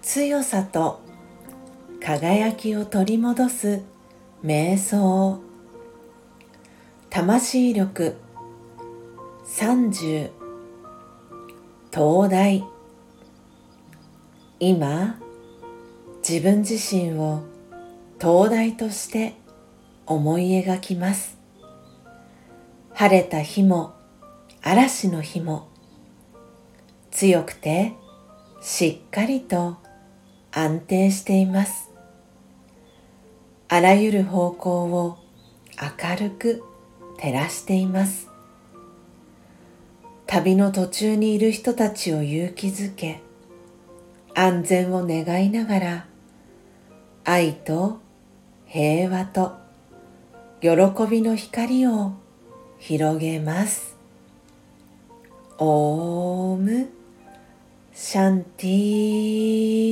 強さと輝きを取り戻す瞑想。魂力。30東大今自分自身を灯台として思い描きます。晴れた日も嵐の日も強くてしっかりと安定しています。あらゆる方向を明るく照らしています。旅の途中にいる人たちを勇気づけ安全を願いながら愛と平和と喜びの光を広げます。オームシャンティー